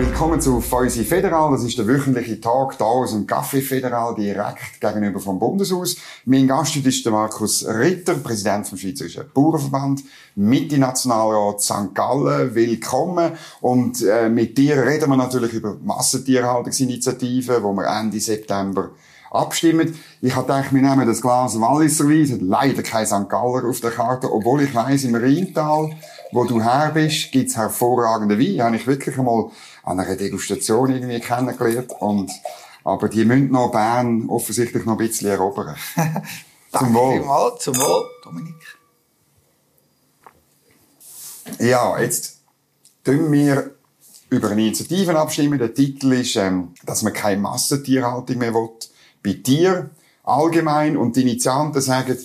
Willkommen zu Feusi Federal. Das ist der wöchentliche Tag hier aus dem Café Federal direkt gegenüber vom Bundeshaus. Mein Gast heute ist der Markus Ritter, Präsident vom Schweizerischen Bauernverband, Mitte-Nationalrat St. Gallen. Willkommen. Und äh, mit dir reden wir natürlich über Massentierhaltungsinitiativen, wo wir Ende September abstimmen. Ich habe gedacht, wir nehmen das Glas Walliser Wein. Leider kein St. Galler auf der Karte, obwohl ich weiss, im Rheintal, wo du her bist, gibt's hervorragende Wein. Habe ich wirklich einmal an einer Degustation irgendwie kennengelernt. Und, aber die müssen noch Bern offensichtlich noch ein bisschen erobern. zum Wohl. Mal, zum Wohl, Dominik. Ja, jetzt tun wir über eine Initiative abstimmen. Der Titel ist, ähm, dass man keine Massentierhaltung mehr will bei Tieren allgemein. Und die Initianten sagen,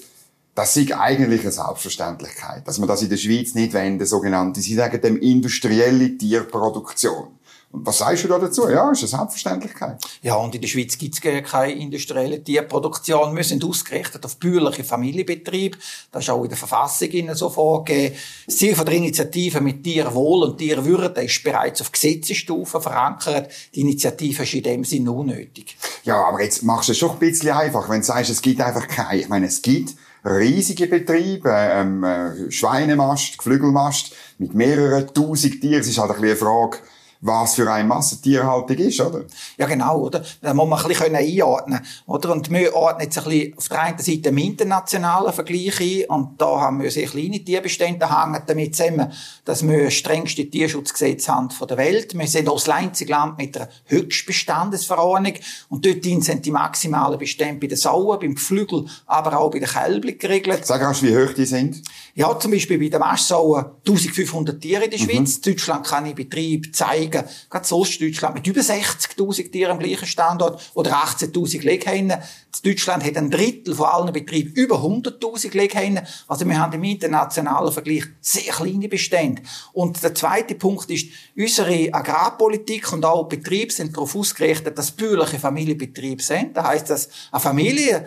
das ist eigentlich eine Selbstverständlichkeit, dass man das in der Schweiz nicht wenden, sogenannte, sie sagen dem industrielle Tierproduktion. Und was sagst du da dazu? Ja, ist eine Selbstverständlichkeit. Ja, und in der Schweiz gibt es keine industrielle Tierproduktion. Wir sind ausgerichtet auf bäuerliche Familienbetrieb. Das ist auch in der Verfassung so vorgegeben. Das Ziel der Initiative mit Tierwohl und Tierwürde ist bereits auf Gesetzesstufe verankert. Die Initiative ist in dem Sinne unnötig. Ja, aber jetzt machst du es schon ein bisschen einfach, wenn du sagst, es gibt einfach keine. Ich meine, es gibt riesige Betriebe, ähm, äh, Schweinemast, Geflügelmast, mit mehreren tausend Tieren. Es ist halt ein bisschen eine Frage, was für eine Massentierhaltung ist, oder? Ja, genau, oder? Da muss man ein bisschen einordnen, oder? Und wir ordnen jetzt ein bisschen auf der einen Seite im internationalen Vergleich ein, und da haben wir sehr kleine Tierbestände, hängen damit zusammen, dass wir das strengste Tierschutzgesetz haben von der Welt. Wir sind auch das einzige Land mit einer Höchstbestandesverordnung, und dort sind die maximalen Bestände bei den Sauen, beim Geflügel, aber auch bei den Kälbern geregelt. Sag auch, wie hoch die sind? Ja, zum Beispiel bei den Mastsauen 1500 Tiere in der Schweiz. Mhm. Deutschland kann ich Betrieb zeigen, sagen, gerade so Ostdeutschland mit über 60.000 Tieren am gleichen Standort oder 18.000 Leghennen. Deutschland hat ein Drittel von allen Betrieben über 100.000 Leghennen. Also wir haben im internationalen Vergleich sehr kleine Bestände. Und der zweite Punkt ist, unsere Agrarpolitik und auch Betriebe sind darauf ausgerichtet, dass bäuerliche Familienbetriebe sind. Das heisst, dass eine Familie,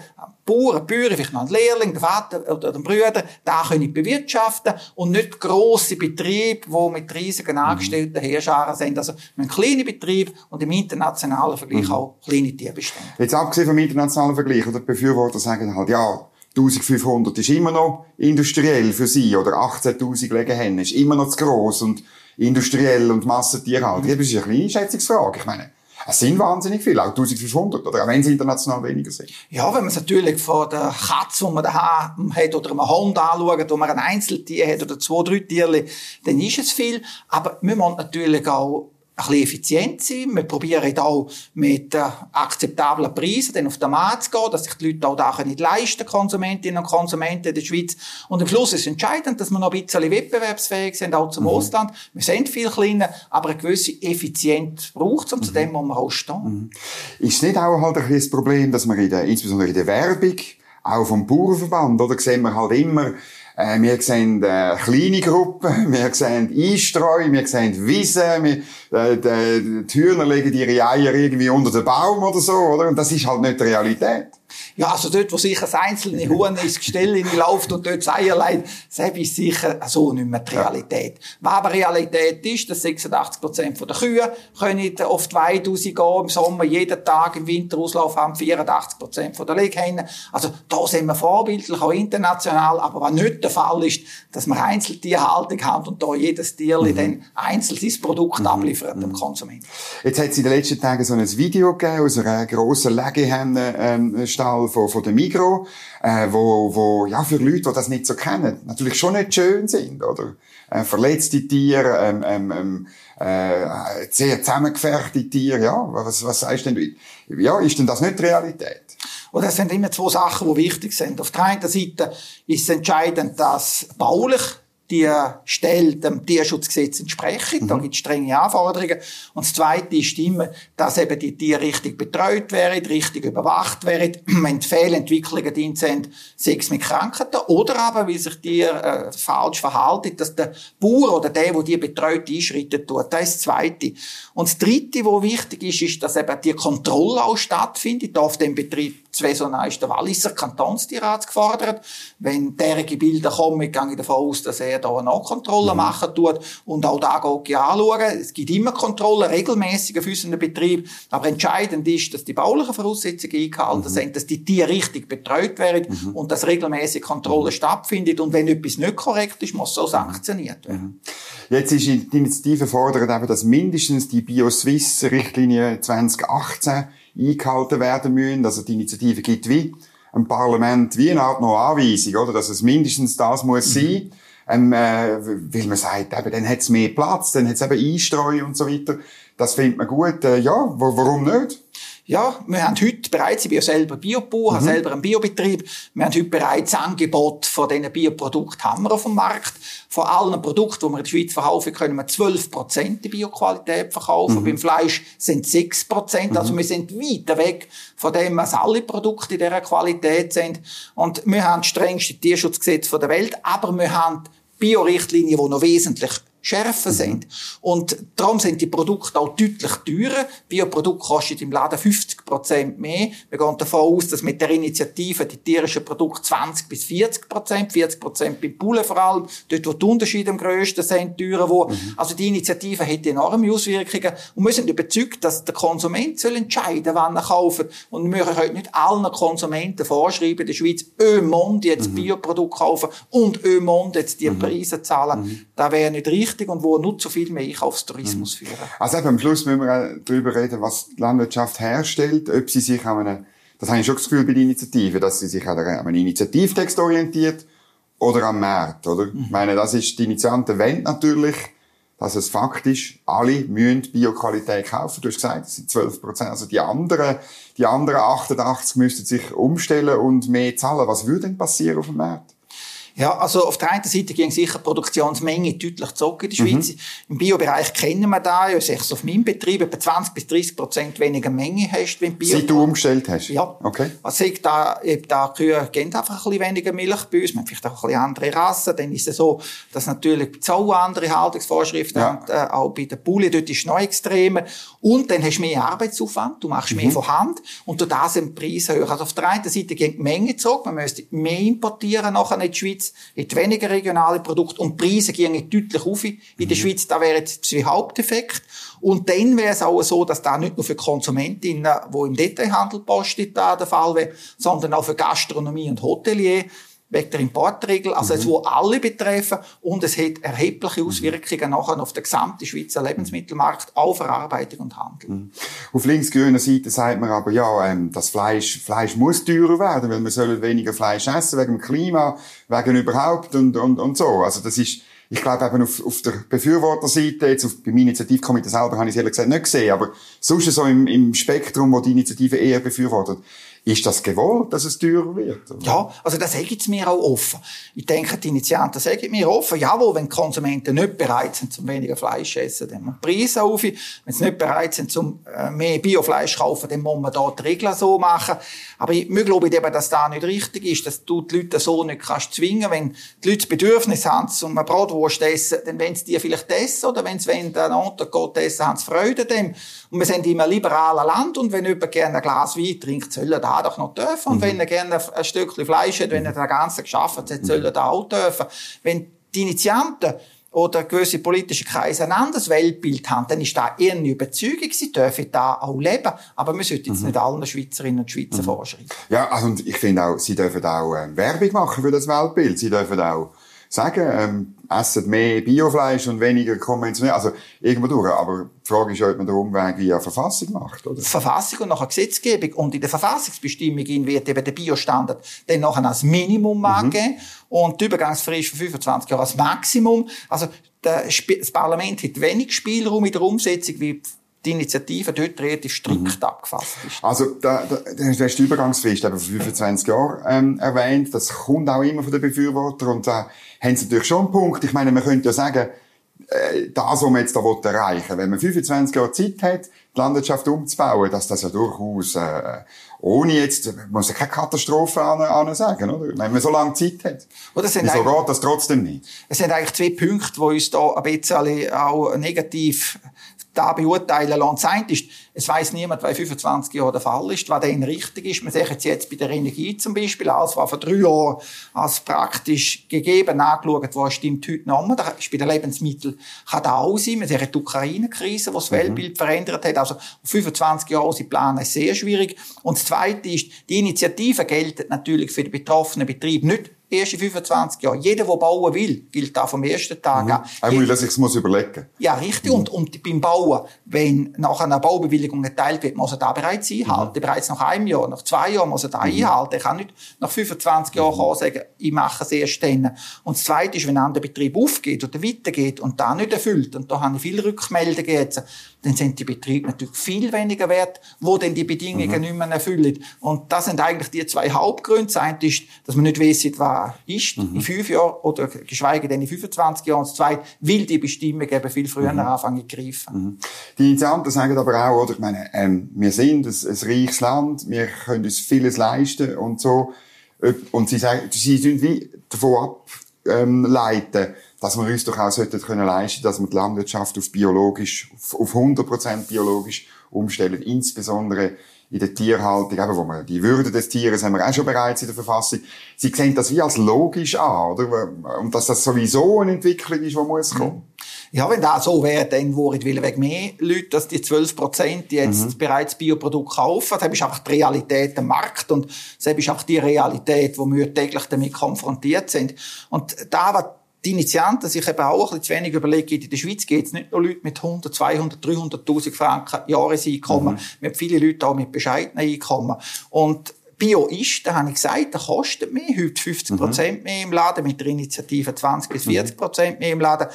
Bauern, Bäuer, vielleicht noch ein Lehrling, der Vater oder der Brüder, da können bewirtschaften und nicht grosse Betriebe, die mit riesigen mhm. Angestellten Heerscharen sind. Also ein kleiner Betrieb und im internationalen Vergleich mhm. auch kleine Tierbestände. Jetzt abgesehen vom internationalen Vergleich, oder die Befürworter sagen halt, ja, 1500 ist immer noch industriell für sie, oder 18.000 Legehennen ist immer noch zu gross und industriell und Massentierhaltung. Das ist eine kleine Schätzungsfrage. Ich meine, es sind wahnsinnig viele, auch 1500, oder auch wenn sie international weniger sind. Ja, wenn man es natürlich von der Katze, die man da hat, oder einem Hund anschaut, wo man ein Einzeltier hat, oder zwei, drei Tiere, dann ist es viel. Aber wir müssen natürlich auch ein bisschen effizient sein. Wir probieren auch mit äh, akzeptablen Preisen dann auf den Markt zu gehen, dass sich die Leute auch da nicht leisten Konsumentinnen und Konsumenten in der Schweiz. Und am Schluss ist entscheidend, dass wir noch ein bisschen wettbewerbsfähig sind, auch zum mhm. Ausland. Wir sind viel kleiner, aber eine gewisse Effizienz braucht es und mhm. zu dem muss man auch stehen. Mhm. Ist es nicht auch halt ein das Problem, dass man in der, insbesondere in der Werbung, auch vom Bauernverband, oder sehen wir halt immer, äh, wir sehen äh, kleine Gruppen, wir sehen Einstreu, wir sehen Wiesen, wir, äh, die, die Hühner legen ihre Eier irgendwie unter den Baum oder so, oder? Und das ist halt nicht die Realität. Ja, also dort, wo sicher das einzelne Huhn ins Gestell läuft und dort das Eier leidet, das ist sicher so nicht mehr die Realität. Was aber Realität ist, dass 86 Prozent der Kühe können oft weit rausgehen im Sommer, jeden Tag im Winterauslauf haben 84 Prozent der Leghennen. Also da sind wir vorbildlich, auch international, aber was nicht der Fall ist, dass wir Einzeltierhaltung haben und da jedes Tier mhm. dann einzeln sein Produkt mhm. abliefert mhm. dem Konsumenten. Jetzt hat es in den letzten Tagen so ein Video gegeben aus einer grossen Legehennen, ähm, Stall von, von der Migro, äh, wo, wo, ja, für Leute, die das nicht so kennen, natürlich schon nicht schön sind, oder? Äh, verletzte Tiere, ähm, ähm, ähm, äh, sehr zusammengefährchte Tiere, ja, was, was sagst du denn? Ja, ist denn das nicht Realität? Und das sind immer zwei Sachen, die wichtig sind. Auf der einen Seite ist es entscheidend, dass baulich die Stelle dem Tierschutzgesetz entsprechen. Mhm. Da gibt es strenge Anforderungen. Und das Zweite ist immer, dass eben die Tiere richtig betreut werden, richtig überwacht werden. Wenn Fehlentwicklungen drin sind, sei es mit Krankheiten oder aber, wie sich die äh, falsch verhalten, dass der Bauer oder der, der die betreut, einschreiten tut. Das ist das Zweite. Und das Dritte, was wichtig ist, ist, dass eben die Kontrolle auch stattfindet auf dem Betrieb zwei so ist der Walliser Kantonstierat gefordert. Wenn derige Bilder kommen, gehe ich davon aus, dass er da eine Nachkontrolle mhm. machen tut und auch da geht anschauen. Es gibt immer Kontrollen, regelmäßig auf unseren Betrieb. Aber entscheidend ist, dass die baulichen Voraussetzungen eingehalten mhm. sind, dass die Tiere richtig betreut werden mhm. und dass regelmäßig Kontrolle mhm. stattfindet. Und wenn etwas nicht korrekt ist, muss so sanktioniert werden. Mhm. Jetzt ist die Initiative fordert eben, dass mindestens die BioSwiss-Richtlinie 2018 eingehalten werden müssen. Also die Initiative gibt wie ein Parlament wie eine Art noch Anweisung, oder? Dass es mindestens das muss mhm. sein. Ähm, äh, weil man sagt, eben, dann hat es mehr Platz, dann hat es eben Einstreu und so weiter. Das findet man gut. Äh, ja, warum nicht? Ja, wir haben heute bereits, ich bin ja selber Biobauer, mhm. habe selber einen Biobetrieb, wir haben heute bereits Angebot von diesen Bioprodukten haben wir auf dem Markt. Von allen Produkten, die wir in der Schweiz verkaufen, können wir 12% die Bioqualität verkaufen. Mhm. Beim Fleisch sind es 6%. Mhm. Also wir sind weiter weg von dem, was alle Produkte in dieser Qualität sind. Und wir haben das strengste Tierschutzgesetz der Welt, aber wir haben Bio-Richtlinien, die noch wesentlich schärfer sind. Und darum sind die Produkte auch deutlich teurer. Bioprodukt kostet im Laden 50 Prozent mehr. Wir gehen davon aus, dass mit der Initiative die tierischen Produkte 20 bis 40 Prozent, 40 Prozent beim Pullen vor allem, dort wo die Unterschiede am grössten sind, teurer wo. Mhm. Also die Initiative hat enorme Auswirkungen. Und wir sind überzeugt, dass der Konsument soll entscheiden, wann er kauft. Und wir können heute nicht allen Konsumenten vorschreiben, in der Schweiz, Ömond jetzt mhm. Bioprodukt kaufen und Ömond jetzt die mhm. Preise zahlen. Mhm. Das wäre nicht richtig wichtig und wo nur zu viel mehr Einkaufstourismus mhm. führen. Also eben, am Schluss müssen wir darüber reden, was die Landwirtschaft herstellt, ob sie sich an einem, das habe ich schon das Gefühl bei der Initiative, dass sie sich an einem Initiativtext orientiert oder am Markt, oder? Mhm. Ich meine, das ist, die Initianten wollen natürlich, dass es faktisch alle müssen Bioqualität kaufen. Du hast gesagt, das sind 12 Prozent. Also die anderen, die anderen 88 müssten sich umstellen und mehr zahlen. Was würde denn passieren auf dem Markt? Ja, also auf der einen Seite ging sicher die Produktionsmenge deutlich zurück in der Schweiz. Mhm. Im Biobereich kennen wir da, ja, ich auf meinem Betrieb, etwa 20 bis 30 Prozent weniger Menge hast, wenn Bio. Seit du umgestellt hast? Ja. Okay. Also ich da, eben da Kühe geben einfach ein bisschen weniger Milch bei uns. Man hat vielleicht auch ein bisschen andere Rassen. Dann ist es so, dass natürlich die Zoll andere Haltungsvorschriften ja. haben, äh, auch bei den Bulli, dort ist es noch extremer. Und dann hast du mehr Arbeitsaufwand, du machst mhm. mehr von Hand und durch das sind die Preise höher. Also auf der einen Seite geht die Menge zurück, man müsste mehr importieren nachher in die Schweiz in weniger regionale Produkte und die Preise gingen deutlich auf in der mhm. Schweiz. Da wäre jetzt der Haupteffekt. Und dann wäre es auch so, dass da nicht nur für Konsumentinnen, die im Detailhandel postet, da der Fall wäre, sondern auch für Gastronomie und Hotelier wegen der Importregel, also mhm. es wo alle betreffen und es hat erhebliche mhm. Auswirkungen nachher auf den gesamten Schweizer Lebensmittelmarkt, auf Verarbeitung und Handel. Mhm. Auf links-grüner Seite sagt man aber, ja, ähm, das Fleisch, Fleisch muss teurer werden, weil wir sollen weniger Fleisch essen, wegen dem Klima, wegen überhaupt und, und, und so. Also das ist, ich glaube eben auf, auf der Befürworterseite, jetzt auf, beim Initiativkomitee selber habe ich es ehrlich gesagt nicht gesehen, aber sonst so im, im Spektrum, wo die Initiative eher befürwortet, ist das gewollt, dass es teurer wird? Oder? Ja, also das sage ich mir auch offen. Ich denke, die Initianten sagen mir offen, jawohl, wenn die Konsumenten nicht bereit sind, zum weniger Fleisch zu essen, dann machen die Preise auf. Wenn sie nicht bereit sind, zum äh, mehr Biofleisch zu kaufen, dann muss man da die Regeln so machen. Aber ich, glaube eben, dass das nicht richtig ist, dass du die Leute so nicht kannst zwingen. Wenn die Leute das Bedürfnis haben, zum eine Bratwurst essen, dann wollen sie die vielleicht essen, oder wenn sie wollen, einen Untergott essen, haben sie Freude dem. Und wir sind immer ein liberaler Land, und wenn jemand gerne ein Glas Wein trinkt, soll er da doch noch dürfen. Und mhm. wenn er gerne ein Stückchen Fleisch hat, wenn er den ganzen geschafft hat, soll er da auch dürfen. Wenn die Initianten oder gewisse politische Kreise ein anderes Weltbild haben, dann ist da ihre Überzeugung, sie dürfen da auch leben. Aber wir sollten jetzt mhm. nicht allen Schweizerinnen und Schweizer mhm. vorschreiben. Ja, also und ich finde auch, sie dürfen auch äh, Werbung machen für das Weltbild. Sie dürfen auch sagen, ähm, essen mehr Biofleisch und weniger konventionell. Also irgendwo durch. Aber die Frage ist, ob man den Umweg via Verfassung macht, oder? Verfassung und nachher Gesetzgebung. Und in der Verfassungsbestimmung wird eben der Biostandard dann nachher als Minimum mhm. angegeben und die Übergangsfrist von 25 Jahren als Maximum. Also das Parlament hat wenig Spielraum in der Umsetzung, wie die Initiative dort relativ strikt mhm. abgefasst ist. Also, da, da, du hast die Übergangsfrist eben von 25 Jahren ähm, erwähnt. Das kommt auch immer von den Befürwortern. Und da haben sie natürlich schon einen Punkt. Ich meine, man könnte ja sagen, äh, das, was man jetzt da erreichen will. Wenn man 25 Jahre Zeit hat, die Landwirtschaft umzubauen, dass das ja durchaus, äh, ohne jetzt, muss ja keine Katastrophe an, an sagen, oder? Wenn man so lange Zeit hat. Oder sind Wieso geht das trotzdem nicht? Es sind eigentlich zwei Punkte, die uns da ein bisschen auch negativ da beurteilen lassen. Das eine ist, es weiss niemand, was in 25 Jahren der Fall ist, was dann richtig ist. Man sieht es jetzt bei der Energie zum Beispiel, alles, was vor drei Jahren als praktisch gegeben angeschaut war, stimmt heute noch mehr. Das ist bei den Lebensmitteln, kann da auch sein. Man sieht die Ukraine-Krise, die das mhm. Weltbild verändert hat. Also, 25 Jahre sie planen, ist sehr schwierig. Und das Zweite ist, die Initiative gelten natürlich für die betroffenen Betriebe nicht erste 25 Jahre. Jeder, der bauen will, gilt da vom ersten Tag mhm. an. Einmal, dass ich es überlegen Ja, richtig. Mhm. Und, und beim Bauen, wenn nach einer Baubewilligung erteilt wird, muss er da bereits einhalten. Mhm. Bereits nach einem Jahr, nach zwei Jahren muss er da mhm. einhalten. Er kann nicht nach 25 Jahren mhm. sagen, ich mache es erst dann. Und das Zweite ist, wenn ein anderer Betrieb aufgeht oder weitergeht und da nicht erfüllt, und da habe ich viele Rückmeldungen jetzt, dann sind die Betriebe natürlich viel weniger wert, wo denn die Bedingungen mhm. nicht mehr erfüllen. Und das sind eigentlich die zwei Hauptgründe. Das eine ist, dass man nicht weiss, was ist mhm. in fünf Jahren oder geschweige denn in 25 Jahren. Das zweite, will die Bestimmung eben viel früher mhm. anfangen zu greifen. Mhm. Die Initianten sagen aber auch, oder ich meine, ähm, wir sind ein, ein reiches Land, wir können uns vieles leisten und so. Und sie sagen, sie sind wie davon ableiten, ähm, dass wir uns doch auch sollten können leisten, dass wir die Landwirtschaft auf biologisch, auf 100% biologisch umstellen, insbesondere in der Tierhaltung, eben, wo man die Würde des Tieres haben wir auch schon bereits in der Verfassung. Sie sehen das wie als logisch an, oder? Und dass das sowieso eine Entwicklung ist, die muss kommen. Ja, wenn das so wäre, dann würden weg mehr Leute, dass die 12 Prozent jetzt mhm. bereits Bioprodukt kaufen. Das ist einfach die Realität am Markt und das ist auch die Realität, wo wir täglich damit konfrontiert sind. Und da, was die Initianten sich eben auch ein bisschen zu wenig überlegen, in der Schweiz geht es nicht nur Leute mit 100, 200, 300.000 Franken Jahreseinkommen. Mhm. Wir haben viele Leute auch mit bescheidenen Einkommen. Und Bio ist, da habe ich gesagt, der kostet mehr, heute 50 Prozent mhm. mehr im Laden, mit der Initiative 20 bis 40 mhm. Prozent mehr im Laden.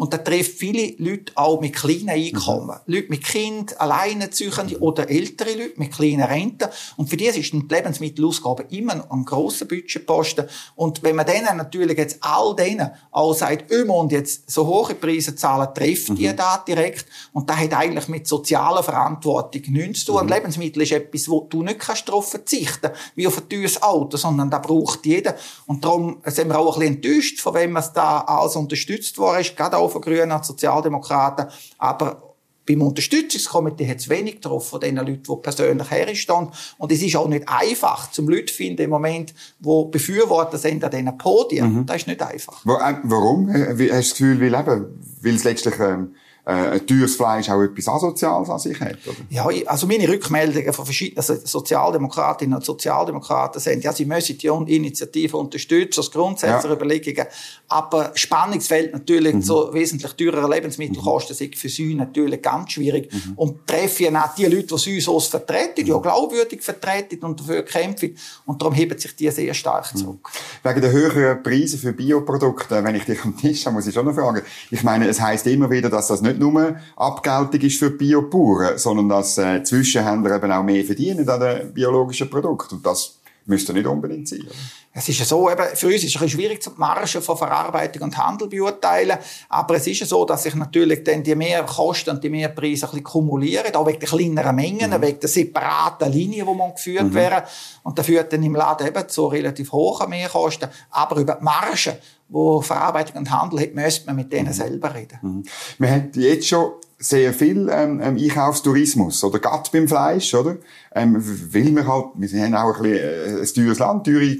Und da trifft viele Leute auch mit kleinen Einkommen. Mhm. Leute mit Kind, Alleinerziehende mhm. oder ältere Leute mit kleinen Renten. Und für die ist die Lebensmittelausgabe immer ein grosser Budgetposten. Und wenn man denen natürlich jetzt all denen auch sagt, immer und jetzt so hohe Preise zahlen, trifft mhm. die da direkt. Und das hat eigentlich mit sozialer Verantwortung nichts zu tun. Mhm. Lebensmittel ist etwas, wo du nicht kannst darauf verzichten wie auf ein teures Auto, sondern da braucht jeder. Und darum sind wir auch ein bisschen enttäuscht, von wem es da alles unterstützt worden ist, gerade auch von Grünen und Sozialdemokraten. Aber beim Unterstützungskomitee hat es wenig drauf von den Leuten, die persönlich herstehen. Und es ist auch nicht einfach, zum Leute zu finden im Moment, die Befürworter sind an diesen Podien. Mhm. Das ist nicht einfach. Äh, warum? Hast du das Gefühl, weil eben, weil es letztlich, ähm äh, teures Fleisch auch etwas Asoziales an sich hat? Oder? Ja, also meine Rückmeldungen von verschiedenen Sozialdemokratinnen und Sozialdemokraten sind, ja, sie müssen die Initiative unterstützen, aus grundsätzlichen ja. Überlegungen. Aber Spannungsfeld natürlich mhm. so wesentlich teurere Lebensmittelkosten mhm. sind für sie natürlich ganz schwierig. Mhm. Und treffen auch die Leute, die sie uns vertreten, mhm. glaubwürdig vertreten und dafür kämpfen. Und darum heben sich die sehr stark mhm. zurück. Wegen der höheren Preise für Bioprodukte, wenn ich dich am Tisch habe, muss ich schon noch fragen. Ich meine, es heißt immer wieder, dass das nicht nur Abgeltung ist für Biobauern, sondern dass äh, Zwischenhändler eben auch mehr verdienen an den biologischen Produkten. Und das müsste nicht unbedingt sein. Oder? Es ist ja so, eben, für uns ist es ein schwierig, die Marge von Verarbeitung und Handel beurteilen. Aber es ist ja so, dass sich natürlich dann die Mehrkosten und die Mehrpreise ein bisschen kumulieren. Auch wegen der kleineren Mengen, mhm. wegen der separaten Linien, die man geführt mhm. werden. Und das führt dann im Laden eben zu relativ hohen Mehrkosten. Aber über die Marge, wo Verarbeitung und Handel hat, müsste man mit denen mhm. selber reden. Mhm. Man hat jetzt schon sehr viel ähm, ähm, Einkaufstourismus, oder gerade beim Fleisch, oder? Ähm, weil wir halt, wir haben auch ein, bisschen, äh, ein teures Land, teure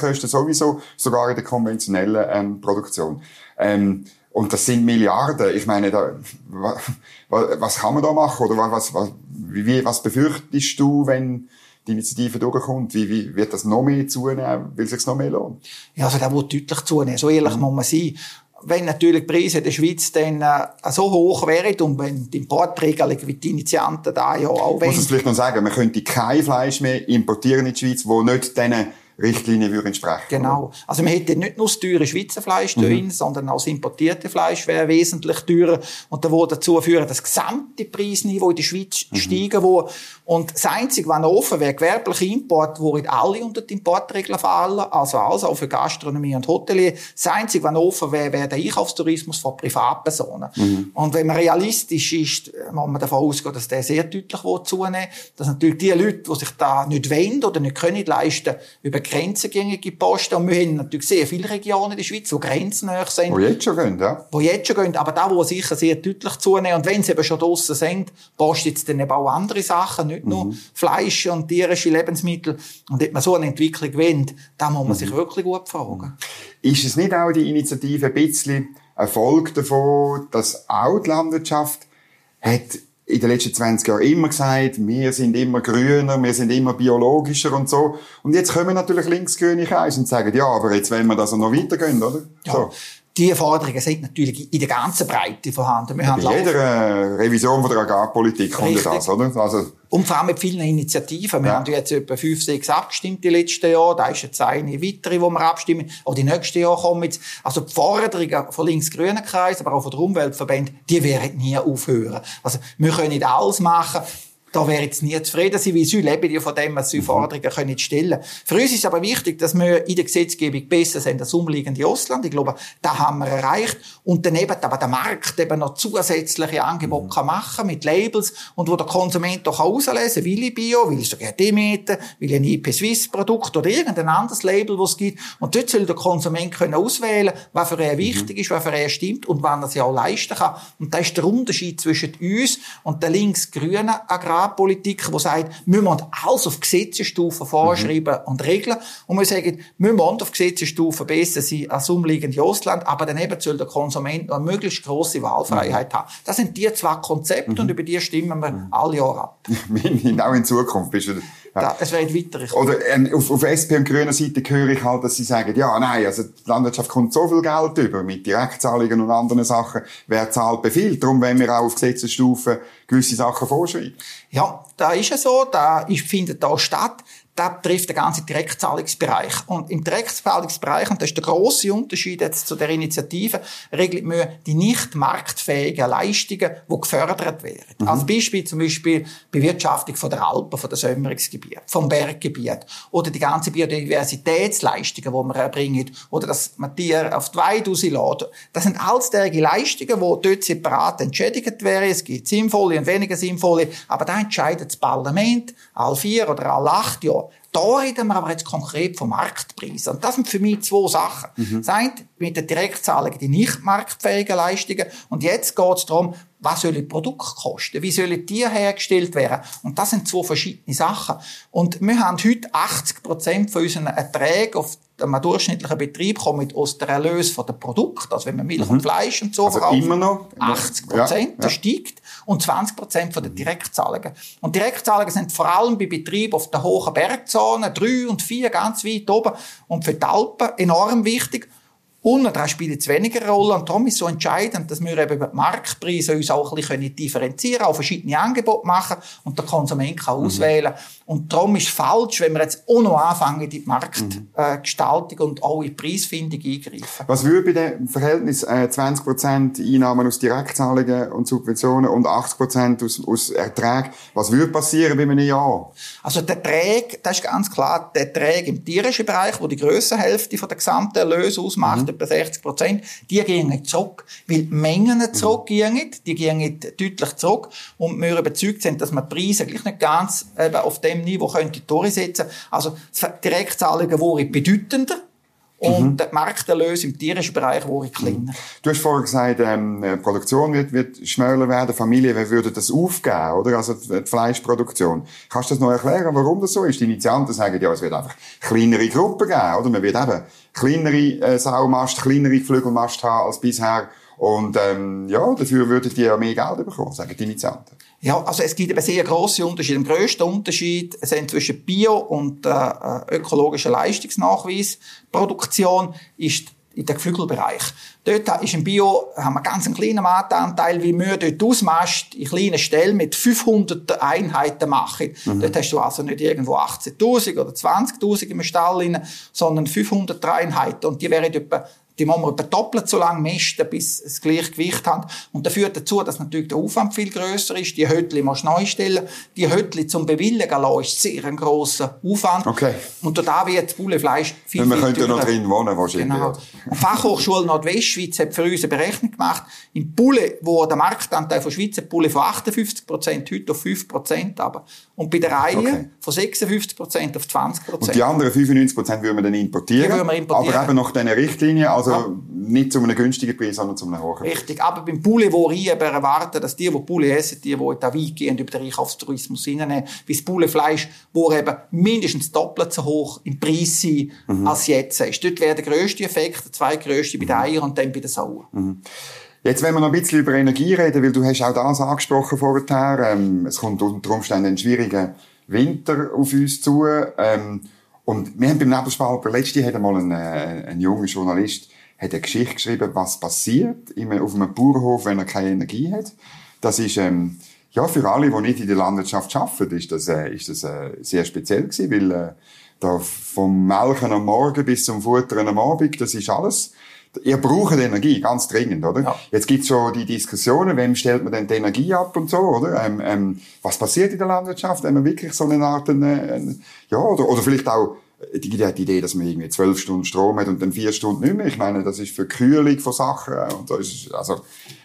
Gestehungskosten sowieso, sogar in der konventionellen ähm, Produktion. Ähm, und das sind Milliarden. Ich meine, da, was, was kann man da machen? Oder was, was, wie, was befürchtest du, wenn die Initiative durchkommt? Wie, wie wird das noch mehr zunehmen, weil es sich noch mehr lohnt? Ja, also da wird deutlich zunehmen. So ehrlich mhm. muss man sein wenn natürlich die Preise in der Schweiz dann äh, so hoch wären und wenn die Importregelung wie die Initianten da ja auch wollen. Muss es vielleicht noch sagen, man könnte kein Fleisch mehr importieren in die Schweiz, wo nicht diesen Richtlinie würde entsprechen. Genau. Also man hätte nicht nur das teure Schweizer Fleisch mhm. drin, sondern auch das importierte Fleisch wäre wesentlich teurer und da würde dazu führen, dass das gesamte Preisniveau in der Schweiz mhm. steigen würde. Und das Einzige, was offen wäre, gewerbliche Import, würden alle unter die Importregeln fallen, also alles auch für Gastronomie und Hotelier. Das Einzige, was offen wäre, wäre der Einkaufstourismus von Privatpersonen. Mhm. Und wenn man realistisch ist, muss man davon ausgehen, dass der sehr deutlich zunehmen will, dass natürlich die Leute, die sich da nicht wollen oder nicht können leisten, über grenzengängige Posten. Und wir haben natürlich sehr viele Regionen in der Schweiz, die grenznäher sind. Wo jetzt schon gehen, ja. Wo jetzt schon gehen, aber da, wo sicher sehr deutlich zunehmen. Und wenn sie eben schon draussen sind, postet es dann eben auch andere Sachen, nicht nur mhm. Fleisch und tierische Lebensmittel. Und wenn man so eine Entwicklung will, dann muss man mhm. sich wirklich gut fragen. Ist es nicht auch die Initiative ein bisschen Erfolg davon, dass auch die Landwirtschaft hat in den letzten 20 Jahren immer gesagt, wir sind immer grüner, wir sind immer biologischer und so. Und jetzt kommen natürlich linksgrüne Kreise und sagen, ja, aber jetzt wollen wir das noch weitergehen, oder? Ja. So die Forderungen sind natürlich in der ganzen Breite vorhanden. Wir haben Bei jeder äh, Revision von der Agrarpolitik kommt das, oder? Also und vor allem mit vielen Initiativen. Wir ja. haben jetzt etwa fünf, sechs abgestimmt die letzten Jahre. Da ist jetzt eine weitere, wo wir abstimmen. Auch die nächsten Jahre kommen jetzt. Also die Forderungen von links-grünen Kreisen, aber auch von der Umweltverbände, die werden nie aufhören. Also wir können nicht alles machen da wäre jetzt nie zufrieden sein, weil sie leben ja von dem, was sie mhm. Forderungen können stellen. Für uns ist aber wichtig, dass wir in der Gesetzgebung besser sind als umliegende Ausland. Ich glaube, da haben wir erreicht. Und daneben aber der Markt eben noch zusätzliche Angebote mhm. kann machen mit Labels und wo der Konsument doch auslesen will ich Bio, will ich sogar Demeter, will ich ein IP Swiss Produkt oder irgendein anderes Label, was es gibt. Und dort soll der Konsument können auswählen, was für ihn mhm. wichtig ist, was für ihn stimmt und wann er sich auch leisten kann. Und das ist der Unterschied zwischen uns und der links-grünen Agrar Agrarpolitik, die sagt, wir müssen alles auf Gesetzesstufe vorschreiben mhm. und regeln. Und wir sagen, wir müssen auf Gesetzesstufe besser sein als umliegende Ausland, aber daneben soll der Konsument noch eine möglichst grosse Wahlfreiheit mhm. haben. Das sind die zwei Konzepte mhm. und über die stimmen wir mhm. alle Jahre ab. auch in Zukunft bist du ja. es wird weiter. Oder ähm, auf, auf SP und grüner Seite höre ich halt, dass sie sagen, ja, nein, also die Landwirtschaft kommt so viel Geld über mit Direktzahlungen und anderen Sachen. Wer zahlt, befiehlt. Darum wollen wir auch auf Gesetzesstufe gewisse Sachen vorschreiben. Ja, da ist es so, da findet da statt das trifft den ganzen Direktzahlungsbereich. Und im Direktzahlungsbereich, und das ist der grosse Unterschied jetzt zu der Initiative, regelt man die nicht marktfähigen Leistungen, die gefördert werden. Mhm. Als Beispiel zum Beispiel Bewirtschaftung von der Alpen, von der Sömmerungsgebiet, vom Berggebiet, oder die ganze Biodiversitätsleistungen, die man erbringt, oder dass man Tiere auf die Weide rauslässt. Das sind alles derige Leistungen, die dort separat entschädigt werden. Es gibt sinnvolle und weniger sinnvolle, aber da entscheidet das Parlament, all vier oder all acht Jahre, da reden wir aber jetzt konkret vom Marktpreis. Und das sind für mich zwei Sachen. Mhm. Das eine mit den Direktzahlungen die nicht marktfähigen Leistungen. Und jetzt geht es darum, was sollen die Produkte kosten? Wie sollen die hergestellt werden? Und das sind zwei verschiedene Sachen. Und wir haben heute 80 Prozent von unseren Erträgen auf einem durchschnittlichen Betrieb kommen aus der Erlös von den Produkten. Also wenn man Milch mhm. und Fleisch und so also verkauft. immer noch? 80 Prozent, ja, das steigt. Und 20 Prozent von den Direktzahlungen. Und Direktzahlungen sind vor allem bei Betrieben auf der hohen Bergzone, drei und vier ganz weit oben und für die Alpen enorm wichtig. Und daran spielt es weniger Rolle. Und darum ist es so entscheidend, dass wir eben über die Marktpreise uns auch ein bisschen differenzieren können, auch verschiedene Angebote machen und der Konsument kann mhm. auswählen. Und darum ist es falsch, wenn wir jetzt auch noch anfangen, in die Marktgestaltung mhm. und auch in die Preisfindung eingreifen. Was würde bei dem Verhältnis äh, 20% Einnahmen aus Direktzahlungen und Subventionen und 80% aus, aus Erträgen, was würde passieren bei einem Jahr? Also der Ertrag, das ist ganz klar, der Ertrag im tierischen Bereich, wo die grösste Hälfte von der gesamten Erlöse ausmacht, mhm etwa 60 Prozent, die gehen zurück, weil die Mengen mhm. zurückgehen, die gehen deutlich zurück und wir überzeugt sind, dass man die Preise gleich nicht ganz eben auf dem Niveau könnte durchsetzen. Also Direktzahlungen wären bedeutender, und mhm. der Markterlös im tierischen Bereich wäre kleiner. Du hast vorher gesagt, ähm, die Produktion wird, wird schneller werden, Familien würden das aufgeben, oder? Also die Fleischproduktion. Kannst du das noch erklären, warum das so ist? Die Initianten sagen, ja, es wird einfach kleinere Gruppen geben, oder? Man wird eben kleinere äh, Saumast, kleinere Flügelmast haben als bisher. Und ähm, ja, dafür würden die ja mehr Geld bekommen, sagen die Initianten. Ja, also es gibt eben sehr grosse Unterschiede. Der grösste Unterschied sind zwischen Bio- und äh, äh ökologischer Leistungsnachweisproduktion ist in den Geflügelbereich. Dort ist im Bio, haben wir ganz einen kleinen Marktanteil, wie wir dort ausmachst, in kleinen Stellen mit 500 Einheiten machen. Mhm. Dort hast du also nicht irgendwo 18.000 oder 20.000 im Stall rein, sondern 500 Einheiten. Und die wären etwa die muss man doppelt so lange misten, bis es gleich Gewicht hat. Und das führt dazu, dass natürlich der Aufwand viel grösser ist. Die Hötli musst du neu stellen. Die Hötli zum Bewilligen lassen ist sehr ein grosser Aufwand. Okay. Und da wird das Bullefleisch viel, viel Man könnte noch drin wohnen, wahrscheinlich. Genau. Die Fachhochschule Nordwestschweiz hat für uns eine Berechnung gemacht. Im Bulle, wo der Marktanteil von Schweizer Bulle von 58% heute auf 5 aber Und bei der Reihe okay. von 56% auf 20 Und die anderen 95 würden wir dann importieren. Würden wir importieren. Aber eben nach diesen Richtlinien, also ja. nicht zu einem günstigen Preis, sondern zu einem hohen Preis. Richtig. Aber beim Poulet, wo ich erwarten, dass die, die Poulet essen, die, die in die Wein gehen, über den Einkaufstourismus reinnehmen, wie das Pouletfleisch, wo eben mindestens doppelt so hoch im Preis sein, mhm. als jetzt ist. Dort wäre der grösste Effekt, der zweitgrösste bei den mhm. Eiern und dann bei den Sauen. Mhm. Jetzt, wenn wir noch ein bisschen über Energie reden, weil du hast auch das angesprochen vorher, ähm, es kommt unter Umständen ein schwieriger Winter auf uns zu, ähm, und wir haben beim Nebelspalter, letztes hat einmal ein, äh, ein junger Journalist hat eine Geschichte geschrieben, was passiert auf einem Bauernhof, wenn er keine Energie hat. Das ist, ähm, ja, für alle, die nicht in der Landwirtschaft arbeiten, ist das, äh, ist das äh, sehr speziell gewesen, weil äh, da vom Melken am Morgen bis zum Futtern am Abend, das ist alles. Ihr braucht Energie, ganz dringend, oder? Ja. Jetzt gibt's schon die Diskussionen, wem stellt man denn die Energie ab und so, oder? Ähm, ähm, was passiert in der Landwirtschaft, wenn man wirklich so eine Art, eine, eine, ja, oder, oder vielleicht auch die, die Idee, dass man irgendwie zwölf Stunden Strom hat und dann vier Stunden nicht mehr. Ich meine, das ist für Kühlung von Sachen und so ist also,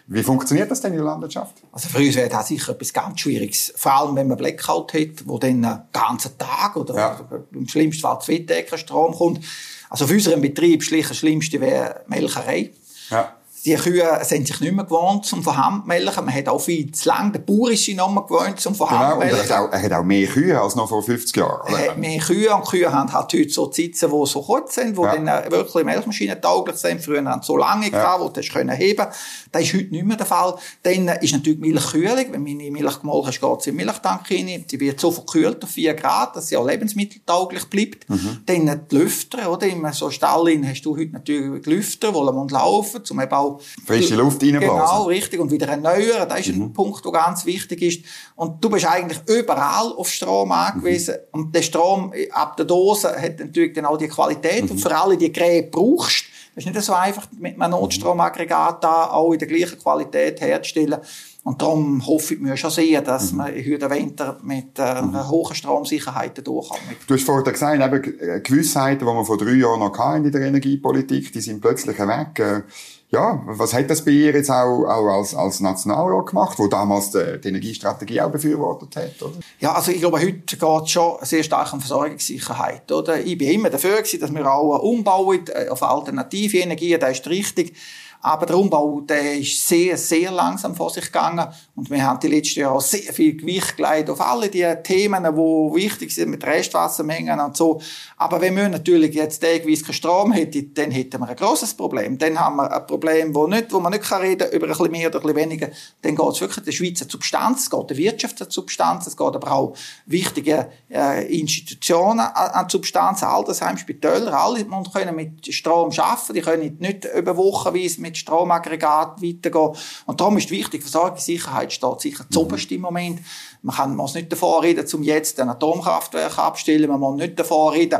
wie funktioniert das denn in der Landwirtschaft? Also für uns wäre das sicher etwas ganz Schwieriges. Vor allem, wenn man Blackout hat, wo dann einen ganzen Tag oder, ja. oder im schlimmsten Fall zwei Tage Strom kommt. Also für unseren Betrieb schlicht das Schlimmste wäre Melcherei. Ja die Kühe sind sich nicht mehr gewohnt zum von Hand melken. Man hat auch viel zu lange, der Bauer ist sich noch mehr gewohnt zum von Hand melken. Genau, und er hat, auch, er hat auch mehr Kühe als noch vor 50 Jahren. Er hat mehr Kühe und Kühe haben halt heute so Sitzen, die so kurz sind, die ja. dann äh, wirklich Milchmaschinen tauglich sind. Früher haben sie so lange ja. gehabt, wo du können heben Das ist heute nicht mehr der Fall. Dann ist natürlich Milchkühlung. Wenn meine Milch gemolken ist, geht sie in den Milchtank rein. Sie wird so verkühlt auf 4 Grad, dass sie auch lebensmitteltauglich bleibt. Mhm. Dann die Lüfter, oder? In so Stall hast du heute natürlich Lüfter, die laufen, um eben auch Frische Luft reinblasen. Genau, richtig. Und wieder erneuern. Das ist mhm. ein Punkt, der ganz wichtig ist. Und du bist eigentlich überall auf Strom angewiesen. Mhm. Und der Strom ab der Dose hat natürlich dann auch die Qualität. Mhm. Und für alle die Geräte brauchst, das ist nicht so einfach, mit einem Notstromaggregat da auch in der gleichen Qualität herzustellen. Und darum hoffe ich mir schon sehr, dass mhm. man heute Winter mit äh, einer mhm. hohen Stromsicherheit durchkommt. Du hast vorhin gesagt, eben Gewissheiten, die wir vor drei Jahren noch hatten in der Energiepolitik, die sind plötzlich weg. Ja, was hat das bei ihr jetzt auch, auch als, als Nationalrat gemacht, wo damals die, die Energiestrategie auch befürwortet hat, oder? Ja, also ich glaube, heute geht es schon sehr stark um Versorgungssicherheit, oder? Ich bin immer dafür gewesen, dass wir auch umbauen äh, auf alternative Energien, das ist richtig. Aber der Umbau, der ist sehr, sehr langsam vor sich gegangen. Und wir haben die letzten Jahre sehr viel Gewicht gelegt auf alle die Themen, die wichtig sind, mit Restwassermengen und so. Aber wenn wir natürlich jetzt täglich keinen Strom hätten, dann hätten wir ein grosses Problem. Dann haben wir ein Problem, wo, nicht, wo man nicht reden kann, über ein bisschen mehr oder ein bisschen weniger. Dann geht es wirklich der Schweizer Substanz, es geht der Wirtschaft an Substanz, es geht aber auch wichtige äh, Institutionen an, an Substanz, Altersheim, Spitäler, alle können mit Strom arbeiten, die können nicht über Wochen wie es mit Stromaggregat weitergehen. Und darum ist wichtig, Versorgungssicherheit steht sicher mhm. zuoberst im Moment. Man kann, muss nicht davor reden, um jetzt ein Atomkraftwerk abzustellen. Man muss nicht davor reden,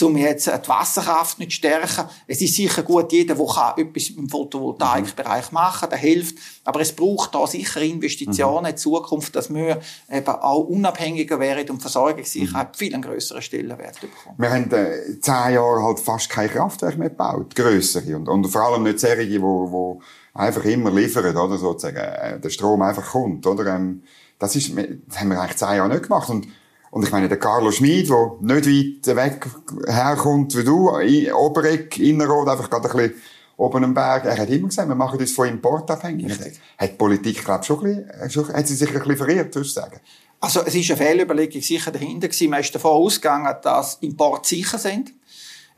um jetzt die Wasserkraft nicht zu stärken. Es ist sicher gut, jeder, der etwas im Photovoltaikbereich machen kann, der hilft. Aber es braucht da sicher Investitionen mhm. in Zukunft, dass wir eben auch unabhängiger werden und Versorgungssicherheit mhm. viel einen grösseren Stellenwert bekommen. Wir haben äh, zehn Jahre halt fast kein Kraftwerk mehr gebaut, grössere und, und vor allem nicht solche, die, einfach immer liefern, oder sozusagen, äh, der Strom einfach kommt, oder? Ähm, das ist, das haben wir eigentlich zehn Jahre nicht gemacht und und ich meine, der Carlo Schmid, der nicht weit weg herkommt wie du, Obereck, Innerrot, einfach gerade ein bisschen oben am Berg, er hat immer gesagt, wir machen das von Import abhängig. Richtig. Hat die Politik, glaube ich, schon ein bisschen, hat sie sich ein bisschen verirrt, würdest du sagen? Also, es ist eine Fehlüberlegung sicher dahinter gewesen. Man ist davon ausgegangen, dass Import sicher sind.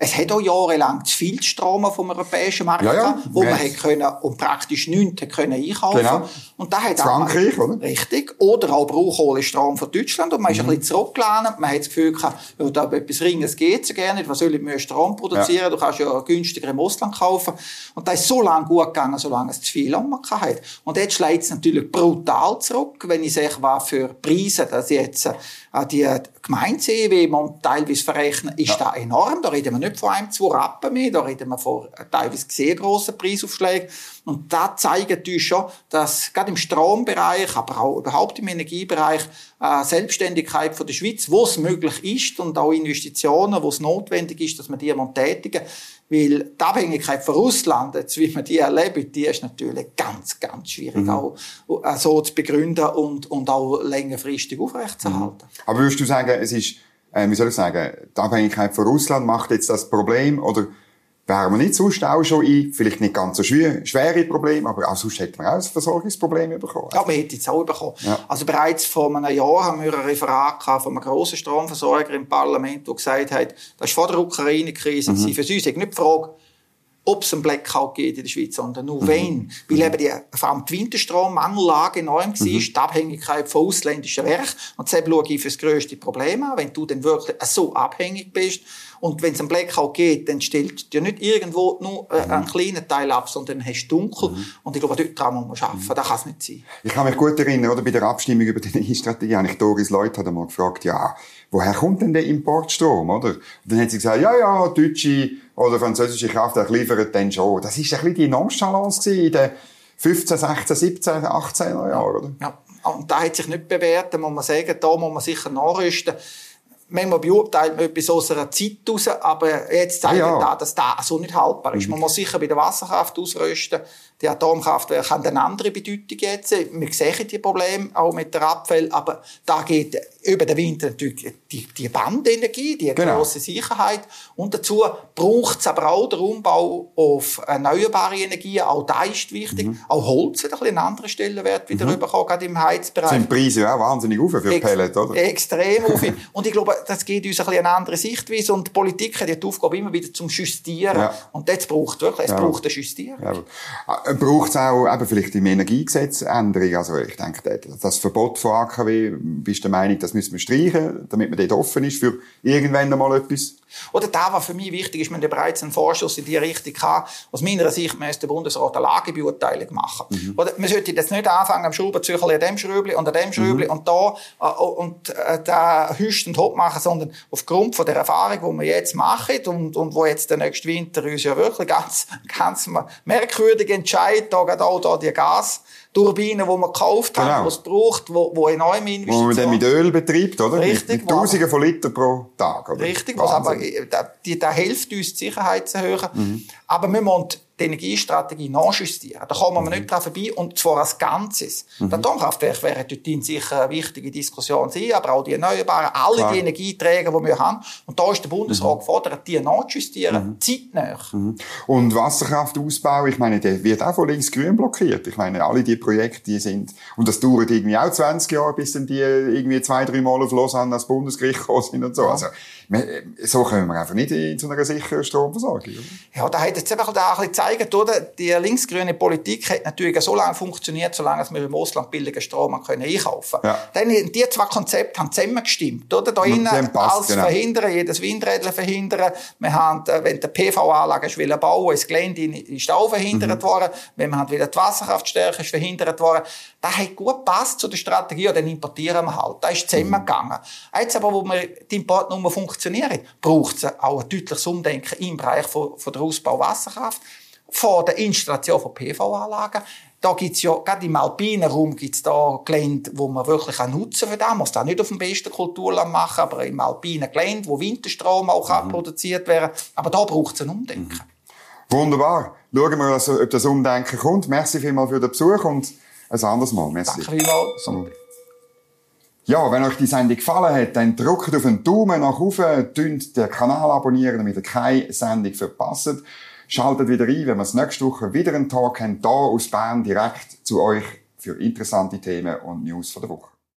Es hat auch jahrelang zu viel Strom vom europäischen Markt ja, ja. gehabt, wo man hätte können und praktisch nichts hätte können einkaufen genau. Und da hat Frankreich, auch, oder? Richtig. Oder auch Braunkohlestrom von Deutschland. Und man ist mhm. ein bisschen zurückgelernt. Man hat das Gefühl gehabt, ja, da etwas Ringes geht so gerne nicht. Was soll ich mehr Strom produzieren? Ja. Du kannst ja günstiger im Ausland kaufen. Und da ist so lange gut gegangen, solange es zu viel am hat. Und jetzt schlägt es natürlich brutal zurück, wenn ich sage, was für Preise, dass jetzt äh, die Gemeinde wie man teilweise verrechnen, ist ja. da enorm. Da reden wir nicht von einem, zwei Rappen mehr, da reden wir von teilweise sehr grossen Preisaufschlägen. Und da zeigt uns schon, dass gerade im Strombereich, aber auch überhaupt im Energiebereich, äh, Selbstständigkeit von der Schweiz, wo es möglich ist und auch Investitionen, wo es notwendig ist, dass man die tätigen weil die Abhängigkeit von Russland, jetzt, wie man die erlebt, die ist natürlich ganz, ganz schwierig mhm. auch äh, so zu begründen und, und auch längerfristig aufrechtzuerhalten. Mhm. Aber würdest du sagen, es ist, äh, wie soll ich sagen, die Abhängigkeit von Russland macht jetzt das Problem oder wären wir nicht sonst auch schon in, vielleicht nicht ganz so schwer, schwere Probleme, aber auch sonst hätten wir auch ein Versorgungsproblem bekommen. Ja, wir hätten es auch bekommen. Ja. Also bereits vor einem Jahr haben wir ein Referat von einem grossen Stromversorger im Parlament, der gesagt hat, das ist vor der Ukraine-Krise, mhm. für uns nicht die Frage, ob es einen Blackout geht in der Schweiz, sondern nur mhm. wenn. Weil mhm. eben die, vor allem die Winterstrommangellage enorm war, mhm. die Abhängigkeit von ausländischen Werken. Und deshalb schaue ich für das grösste Problem an, wenn du dann wirklich so abhängig bist, und wenn es einen Blackout geht, dann stellt dir nicht irgendwo nur äh, mhm. einen kleinen Teil ab, sondern hast dunkel. Mhm. Und ich glaube, dort dran muss man arbeiten. Mhm. Das kann es nicht sein. Ich kann mich gut erinnern, oder, bei der Abstimmung über die Energiestrategie habe ich Doris Leute einmal gefragt, ja, woher kommt denn der Importstrom, oder? Und dann hat sie gesagt, ja, ja, deutsche oder französische Kraftwerke liefern dann schon. Das ist ein bisschen die Nonchalance in den 15, 16, 17, 18 Jahren, oder? Ja, und da hat sich nicht bewährt, da muss man sagen, da muss man sicher nachrüsten manchmal beurteilt man etwas aus einer Zeit raus, aber jetzt zeigt ah, ja. dass das so nicht haltbar ist. Mhm. Man muss sicher bei der Wasserkraft ausrüsten. Die Atomkraftwerke haben eine andere Bedeutung jetzt. Wir sehen die Probleme auch mit der Abfall, aber da geht über den Winter natürlich die, die Bandenergie, die genau. große Sicherheit. Und dazu braucht es aber auch den Umbau auf erneuerbare Energien. Auch da ist wichtig. Mhm. Auch Holz hat ein bisschen einen anderen Stellenwert wieder mhm. bekommen, gerade im Heizbereich. Sind Preise ja auch wahnsinnig auf für Ex Pellet, oder? Extrem auf. und ich glaube, das geht uns ein bisschen eine andere Sichtweise. Und die Politik hat die Aufgabe immer wieder zum Justieren. Ja. Und das braucht wirklich, es ja. braucht eine Justierung. Ja braucht es auch eben vielleicht im Energiegesetz Änderungen. Also ich denke, das Verbot von AKW, bist du der Meinung, das müssen wir streichen, damit man dort offen ist für irgendwann einmal etwas? Oder da, was für mich wichtig ist, wir haben bereits einen Vorschuss in die Richtung gehabt. Aus meiner Sicht müsste der Bundesrat eine Lagebeurteilung machen. Mhm. Oder man sollte jetzt nicht anfangen, am Schraubenzüchel an dem Schröbli und an dem Schröbli mhm. und da äh, und äh, da hüst und hopp machen, sondern aufgrund von der Erfahrung, die wir jetzt machen und, und wo jetzt der nächste Winter uns ja wirklich ganz, ganz merkwürdig entscheidet, da geht auch da die Gas Turbinen, die man gekauft genau. hat, die es braucht, wo, wo enorm investiert. Wo man dann mit Öl betreibt, oder? Richtig. Mit, mit Tausenden von Litern pro Tag, oder? Richtig, was aber, da, die, da hilft uns, die Sicherheit zu erhöhen. Mhm. Aber wir müssen die Energiestrategie nachjustieren. Da kommen wir mhm. nicht dran vorbei. Und zwar als Ganzes. Mhm. Das Atomkraftwerk wäre dort sicher eine wichtige Diskussion sein, aber auch die Erneuerbaren, alle Klar. die Energieträger, die wir haben. Und da ist der Bundesrat mhm. gefordert, die nachzujustieren, mhm. zeitnah. Mhm. Und Wasserkraftausbau, ich meine, der wird auch von links-grün blockiert. Ich meine, alle die Projekte, die sind, und das dauert irgendwie auch 20 Jahre, bis dann die irgendwie zwei, drei Mal auf Lausanne ans Bundesgericht gekommen sind und so. Also, so kommen wir einfach nicht in, zu einer sicheren Stromversorgung. Oder? Ja, da hat jetzt einfach da ein bisschen gezeigt, oder? Die linksgrüne Politik hat natürlich so lange funktioniert, solange wir im Ausland billigen Strom können einkaufen können. Ja. Dann, die zwei Konzepte haben zusammengestimmt, oder? Da innen alles genau. verhindern, jedes Windrädler verhindern. Wir haben, äh, wenn der PV-Anlage bauen ins Gelände ist auch verhindert mhm. worden. Wenn man wieder die Wasserkraftstärke ist verhindert worden. Das hat gut gepasst zu der Strategie, und dann importieren wir halt. Da ist zusammengegangen. Mhm. Jetzt aber, wo wir die Importnummer funktioniert, funktionieren, braucht es auch ein deutliches Umdenken im Bereich von, von der Ausbau Wasserkraft, von der Installation von PV-Anlagen. Da gibt's ja, gerade im alpinen Raum gibt's da Gelände, wo man wirklich nutzen kann. Man muss das nicht auf dem besten Kulturland machen, aber im alpinen Gelände, wo Winterstrom auch mhm. produziert werden Aber da braucht es ein Umdenken. Mhm. Wunderbar. Schauen wir, ob das Umdenken kommt. Merci vielmals für den Besuch und ein anderes Mal. Merci. Danke vielmals. Ja, wenn euch die Sendung gefallen hat, dann drückt auf einen Daumen nach oben, den Kanal abonnieren, damit ihr keine Sendung verpasst. Schaltet wieder ein, wenn wir nächste Woche wieder einen Tag haben, hier aus Bern direkt zu euch für interessante Themen und News von der Woche.